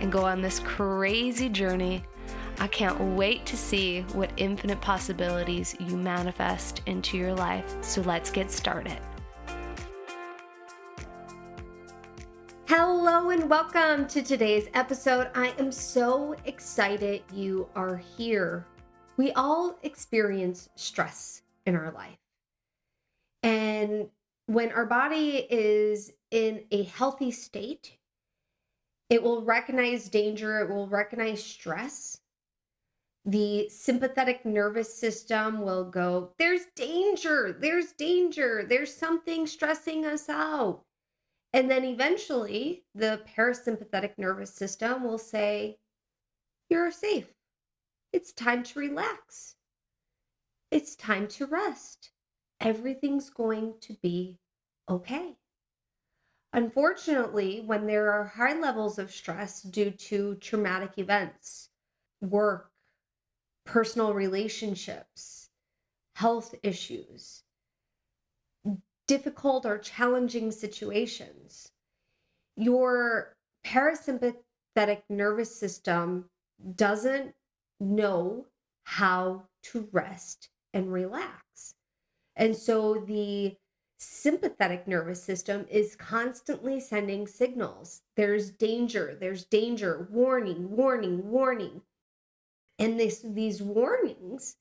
and go on this crazy journey. I can't wait to see what infinite possibilities you manifest into your life. So let's get started. Hello and welcome to today's episode. I am so excited you are here. We all experience stress in our life. And when our body is in a healthy state, it will recognize danger, it will recognize stress. The sympathetic nervous system will go, There's danger, there's danger, there's something stressing us out. And then eventually, the parasympathetic nervous system will say, You're safe. It's time to relax. It's time to rest. Everything's going to be okay. Unfortunately, when there are high levels of stress due to traumatic events, work, personal relationships, health issues, difficult or challenging situations, your parasympathetic nervous system doesn't know how to rest and relax. And so the sympathetic nervous system is constantly sending signals. There's danger, there's danger, warning, warning, warning. And this these warnings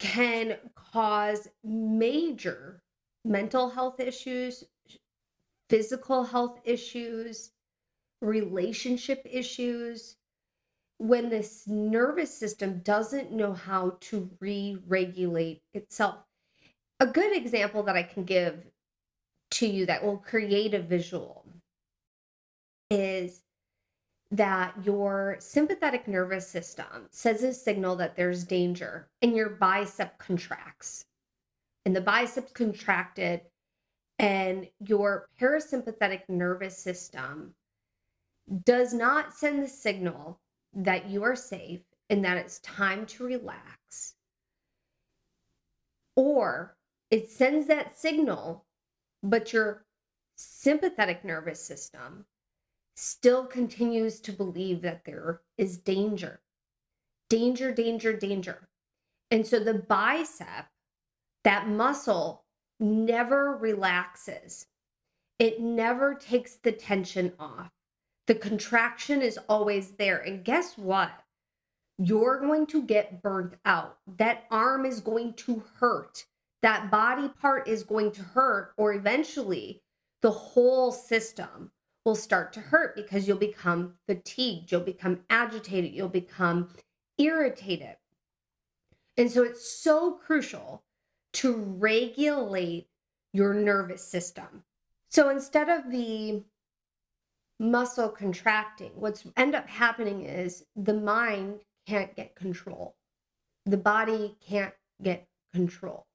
can cause major mental health issues, physical health issues, relationship issues when this nervous system doesn't know how to re-regulate itself a good example that I can give to you that will create a visual is that your sympathetic nervous system sends a signal that there's danger and your bicep contracts. And the biceps contracted, and your parasympathetic nervous system does not send the signal that you are safe and that it's time to relax. Or it sends that signal, but your sympathetic nervous system still continues to believe that there is danger. Danger, danger, danger. And so the bicep, that muscle, never relaxes. It never takes the tension off. The contraction is always there. And guess what? You're going to get burnt out. That arm is going to hurt that body part is going to hurt, or eventually the whole system will start to hurt because you'll become fatigued, you'll become agitated, you'll become irritated. And so it's so crucial to regulate your nervous system. So instead of the muscle contracting, what's end up happening is the mind can't get control. The body can't get control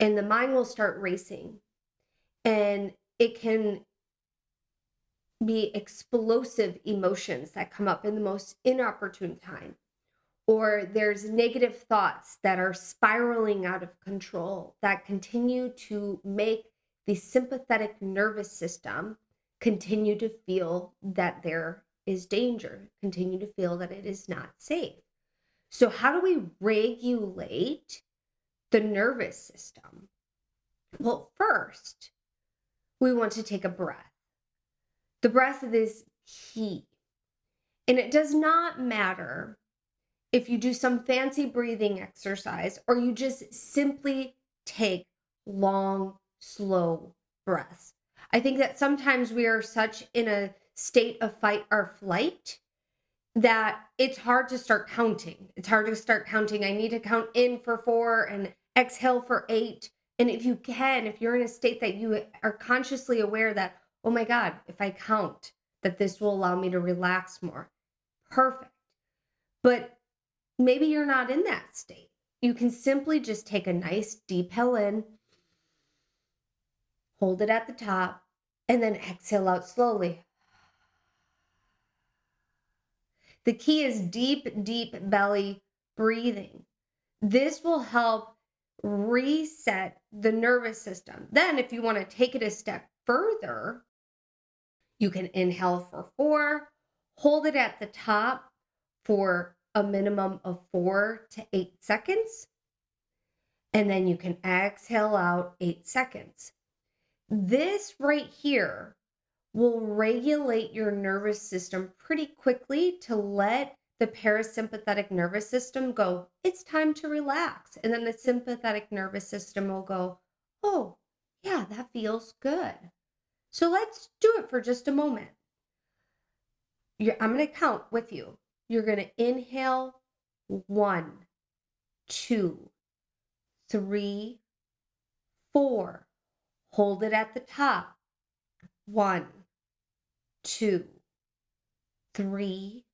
and the mind will start racing and it can be explosive emotions that come up in the most inopportune time or there's negative thoughts that are spiraling out of control that continue to make the sympathetic nervous system continue to feel that there is danger, continue to feel that it is not safe. So, how do we regulate the nervous system? Well, first, we want to take a breath. The breath is key. And it does not matter if you do some fancy breathing exercise or you just simply take long, slow breaths. I think that sometimes we are such in a state of fight or flight that it's hard to start counting. It's hard to start counting. I need to count in for four and exhale for eight. And if you can, if you're in a state that you are consciously aware that, oh my God, if I count, that this will allow me to relax more, perfect. But maybe you're not in that state. You can simply just take a nice deep hell in, hold it at the top, and then exhale out slowly. The key is deep, deep belly breathing. This will help reset the nervous system. Then, if you want to take it a step further, you can inhale for four, hold it at the top for a minimum of four to eight seconds, and then you can exhale out eight seconds. This right here will regulate your nervous system pretty quickly to let the parasympathetic nervous system go, it's time to relax. And then the sympathetic nervous system will go, oh, yeah, that feels good. So let's do it for just a moment. You're, I'm going to count with you. You're going to inhale one, two, three, four. Hold it at the top. One, two, three,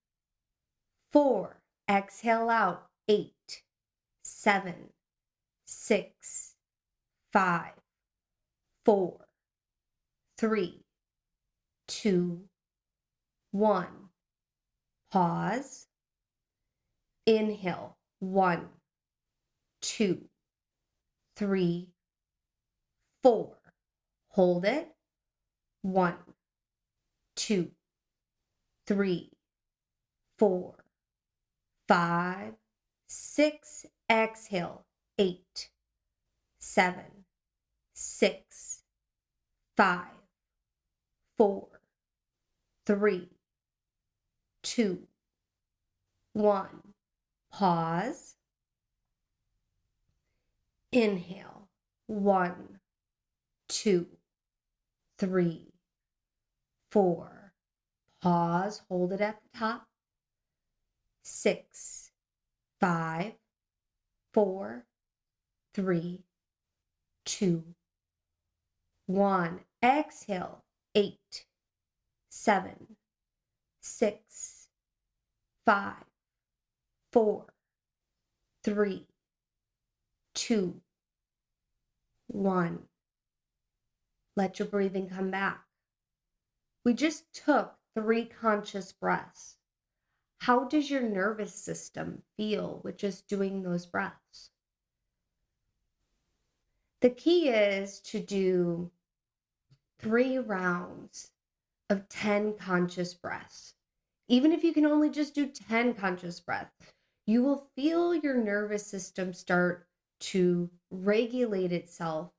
four. Exhale out. Eight, seven, six, five, four, three, two, one. Pause. Inhale. One, two, three, four. Hold it. One, two, three, four, five, six, exhale, eight, seven, six, five, four, three, two, one. Pause. Inhale. One, two, three, four. Pause. Hold it at the top six, five, four, three, two, one. Exhale, eight, seven, six, five, four, three, two, one. Let your breathing come back. We just took three conscious breaths. How does your nervous system feel with just doing those breaths? The key is to do three rounds of 10 conscious breaths. Even if you can only just do 10 conscious breaths, you will feel your nervous system start to regulate itself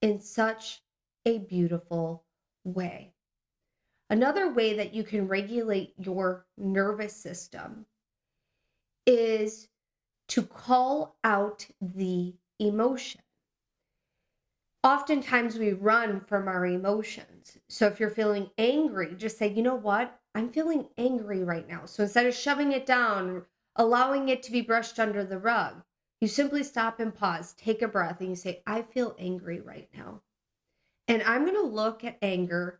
in such a beautiful way. Another way that you can regulate your nervous system is to call out the emotion. Oftentimes we run from our emotions. So if you're feeling angry, just say, you know what? I'm feeling angry right now. So instead of shoving it down, allowing it to be brushed under the rug, you simply stop and pause, take a breath, and you say, I feel angry right now. And I'm going to look at anger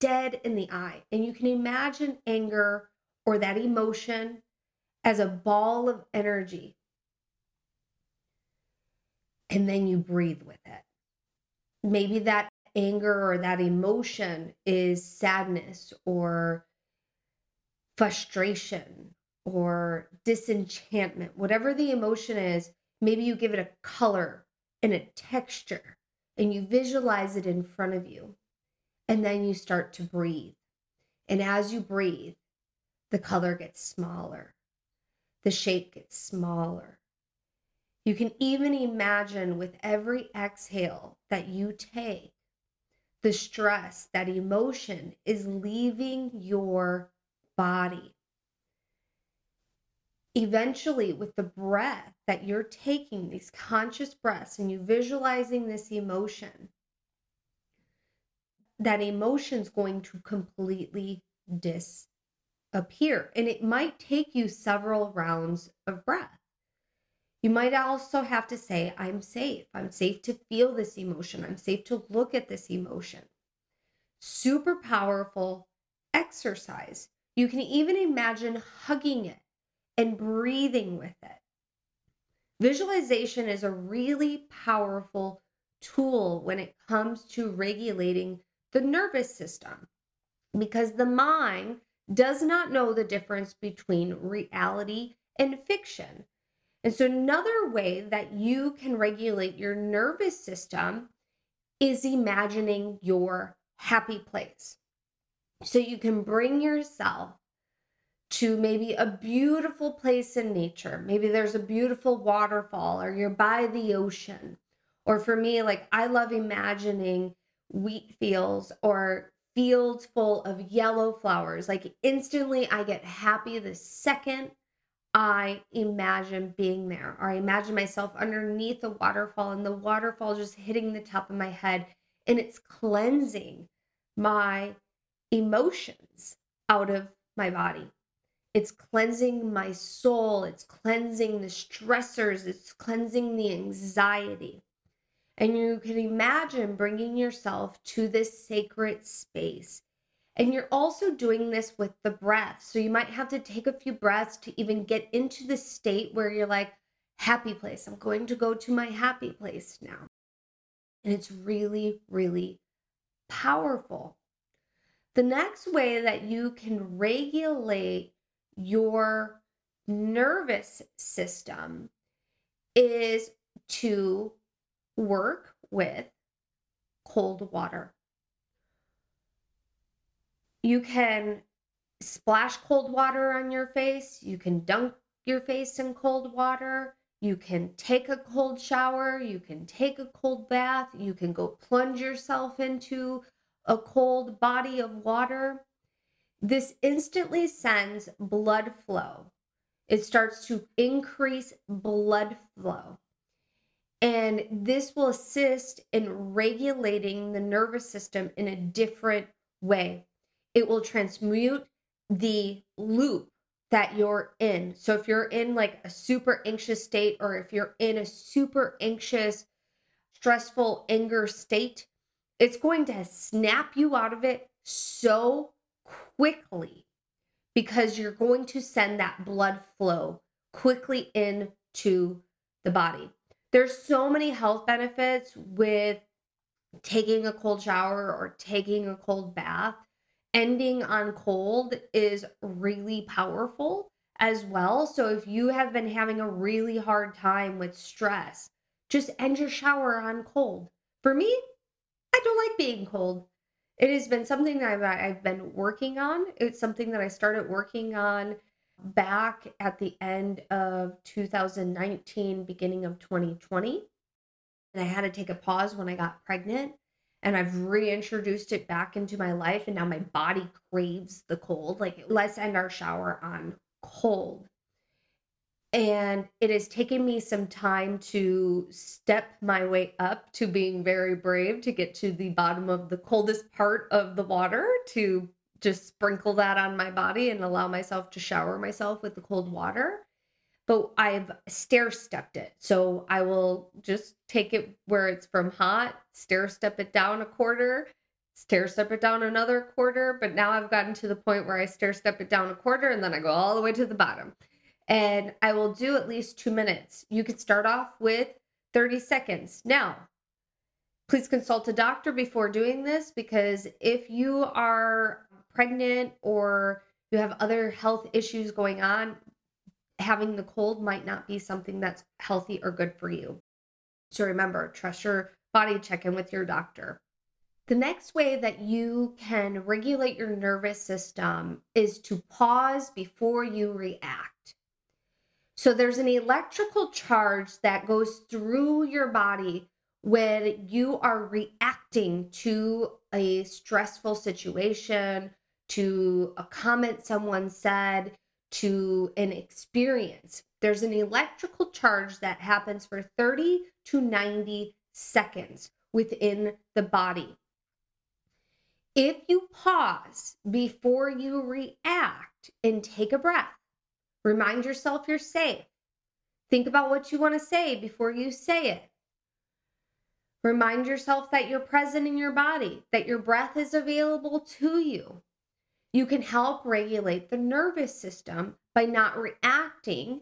dead in the eye. And you can imagine anger or that emotion as a ball of energy. And then you breathe with it. Maybe that anger or that emotion is sadness or frustration or disenchantment, whatever the emotion is, maybe you give it a color and a texture and you visualize it in front of you. And then you start to breathe. And as you breathe, the color gets smaller, the shape gets smaller. You can even imagine with every exhale that you take, the stress, that emotion is leaving your body. Eventually, with the breath that you're taking, these conscious breaths, and you visualizing this emotion, that emotion's going to completely disappear. And it might take you several rounds of breath. You might also have to say, I'm safe. I'm safe to feel this emotion. I'm safe to look at this emotion. Super powerful exercise. You can even imagine hugging it and breathing with it. Visualization is a really powerful tool when it comes to regulating the nervous system because the mind does not know the difference between reality and fiction. And so, another way that you can regulate your nervous system is imagining your happy place. So, you can bring yourself to maybe a beautiful place in nature. Maybe there's a beautiful waterfall or you're by the ocean. Or for me, like I love imagining wheat fields or fields full of yellow flowers. Like instantly, I get happy the second I imagine being there, or I imagine myself underneath a waterfall and the waterfall just hitting the top of my head and it's cleansing my emotions out of my body. It's cleansing my soul, it's cleansing the stressors, it's cleansing the anxiety. And you can imagine bringing yourself to this sacred space. And you're also doing this with the breath. So you might have to take a few breaths to even get into the state where you're like, happy place. I'm going to go to my happy place now. And it's really, really powerful. The next way that you can regulate your nervous system is to work with cold water. You can splash cold water on your face, you can dunk your face in cold water, you can take a cold shower, you can take a cold bath, you can go plunge yourself into a cold body of water. This instantly sends blood flow. It starts to increase blood flow. And this will assist in regulating the nervous system in a different way. It will transmute the loop that you're in. So if you're in like a super anxious state, or if you're in a super anxious, stressful anger state, it's going to snap you out of it so quickly because you're going to send that blood flow quickly into the body. There's so many health benefits with taking a cold shower or taking a cold bath. Ending on cold is really powerful as well. So if you have been having a really hard time with stress, just end your shower on cold. For me, I don't like being cold. It has been something that I've, I've been working on. It's something that I started working on back at the end of 2019, beginning of 2020. And I had to take a pause when I got pregnant. And I've reintroduced it back into my life. And now my body craves the cold. Like, let's end our shower on cold. And it has taken me some time to step my way up to being very brave to get to the bottom of the coldest part of the water to just sprinkle that on my body and allow myself to shower myself with the cold water. But I've stair stepped it. So I will just take it where it's from hot, stair step it down a quarter, stair step it down another quarter. But now I've gotten to the point where I stair step it down a quarter and then I go all the way to the bottom. And I will do at least two minutes. You could start off with 30 seconds. Now, please consult a doctor before doing this because if you are pregnant or you have other health issues going on, having the cold might not be something that's healthy or good for you. So remember, trust your body, check in with your doctor. The next way that you can regulate your nervous system is to pause before you react. So there's an electrical charge that goes through your body when you are reacting to a stressful situation to a comment someone said, to an experience. There's an electrical charge that happens for 30 to 90 seconds within the body. If you pause before you react and take a breath, remind yourself you're safe. Think about what you want to say before you say it. Remind yourself that you're present in your body, that your breath is available to you. You can help regulate the nervous system by not reacting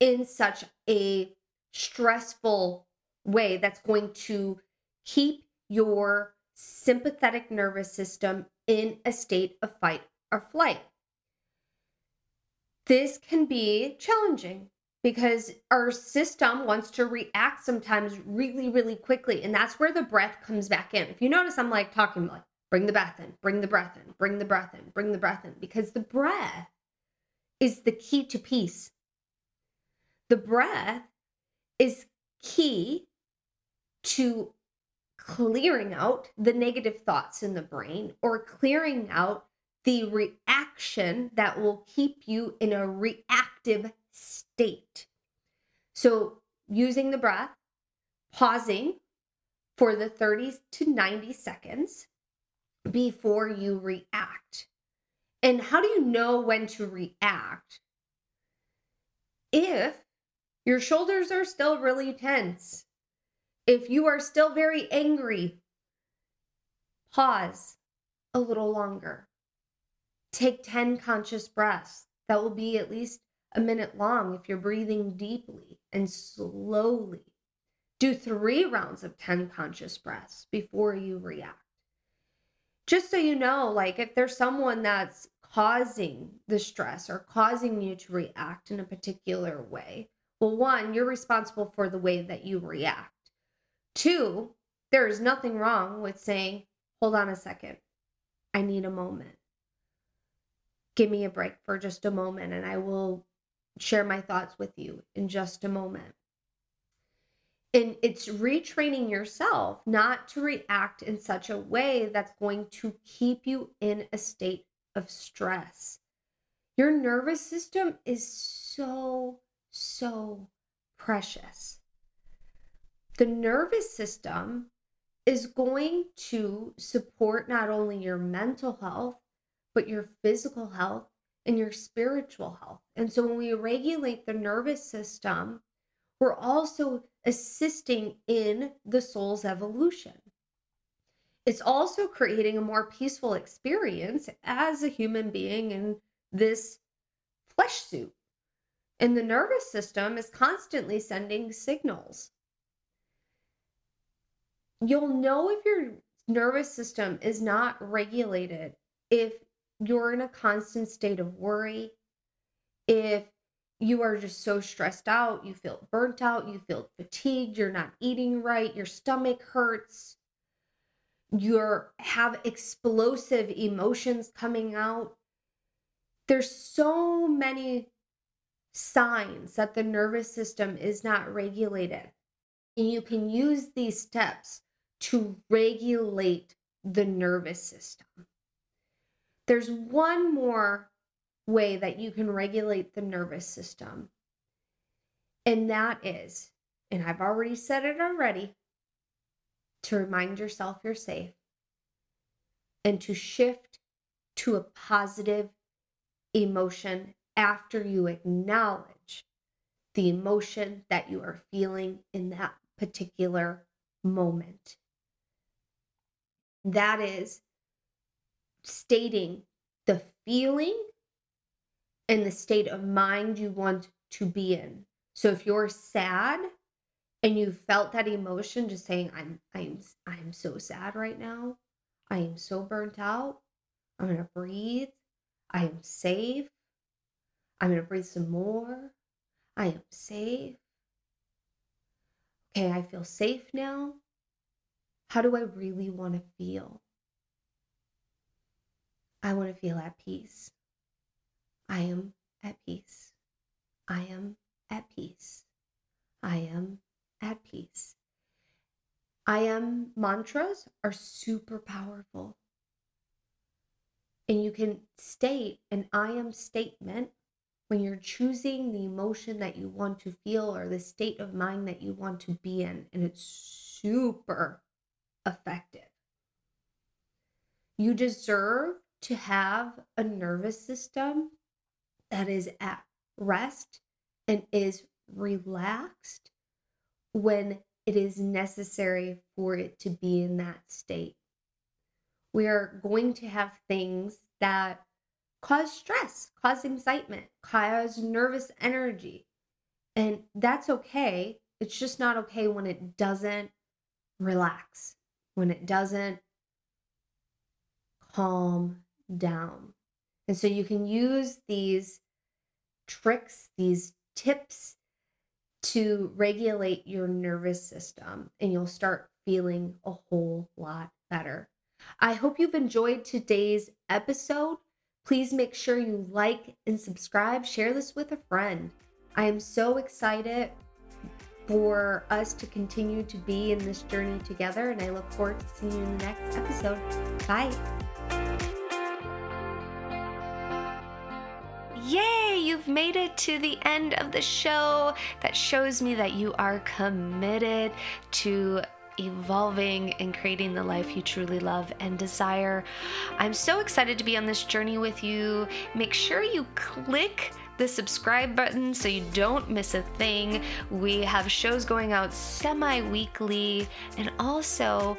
in such a stressful way that's going to keep your sympathetic nervous system in a state of fight or flight. This can be challenging because our system wants to react sometimes really, really quickly. And that's where the breath comes back in. If you notice, I'm like talking like, bring the breath in, bring the breath in, bring the breath in, bring the breath in, because the breath is the key to peace. The breath is key to clearing out the negative thoughts in the brain or clearing out the reaction that will keep you in a reactive state. So, using the breath, pausing for the 30 to 90 seconds before you react. And how do you know when to react? If your shoulders are still really tense, if you are still very angry, pause a little longer. Take 10 conscious breaths. That will be at least a minute long if you're breathing deeply and slowly. Do three rounds of 10 conscious breaths before you react. Just so you know, like if there's someone that's causing the stress or causing you to react in a particular way, well, one, you're responsible for the way that you react. Two, there is nothing wrong with saying, hold on a second, I need a moment. Give me a break for just a moment and I will share my thoughts with you in just a moment. And it's retraining yourself not to react in such a way that's going to keep you in a state of stress. Your nervous system is so, so precious. The nervous system is going to support not only your mental health, but your physical health and your spiritual health. And so when we regulate the nervous system, we're also assisting in the soul's evolution. It's also creating a more peaceful experience as a human being in this flesh suit. And the nervous system is constantly sending signals. You'll know if your nervous system is not regulated if you're in a constant state of worry, if you are just so stressed out, you feel burnt out, you feel fatigued, you're not eating right, your stomach hurts, you have explosive emotions coming out. There's so many signs that the nervous system is not regulated. And you can use these steps to regulate the nervous system. There's one more way that you can regulate the nervous system, and that is, and I've already said it already, to remind yourself you're safe and to shift to a positive emotion after you acknowledge the emotion that you are feeling in that particular moment. That is stating the feeling and the state of mind you want to be in. So if you're sad and you felt that emotion just saying I'm I'm I'm so sad right now. I am so burnt out. I'm to breathe. I am safe. I'm to breathe some more. I am safe. Okay, I feel safe now. How do I really want to feel? I want to feel at peace. I am at peace. I am at peace. I am at peace. I am mantras are super powerful. And you can state an I am statement when you're choosing the emotion that you want to feel or the state of mind that you want to be in. And it's super effective. You deserve to have a nervous system that is at rest and is relaxed when it is necessary for it to be in that state. We are going to have things that cause stress, cause excitement, cause nervous energy. And that's okay. It's just not okay when it doesn't relax, when it doesn't calm down. And so you can use these tricks, these tips to regulate your nervous system, and you'll start feeling a whole lot better. I hope you've enjoyed today's episode. Please make sure you like and subscribe. Share this with a friend. I am so excited for us to continue to be in this journey together, and I look forward to seeing you in the next episode. Bye. Yay, you've made it to the end of the show. That shows me that you are committed to evolving and creating the life you truly love and desire. I'm so excited to be on this journey with you. Make sure you click the subscribe button so you don't miss a thing. We have shows going out semi weekly, and also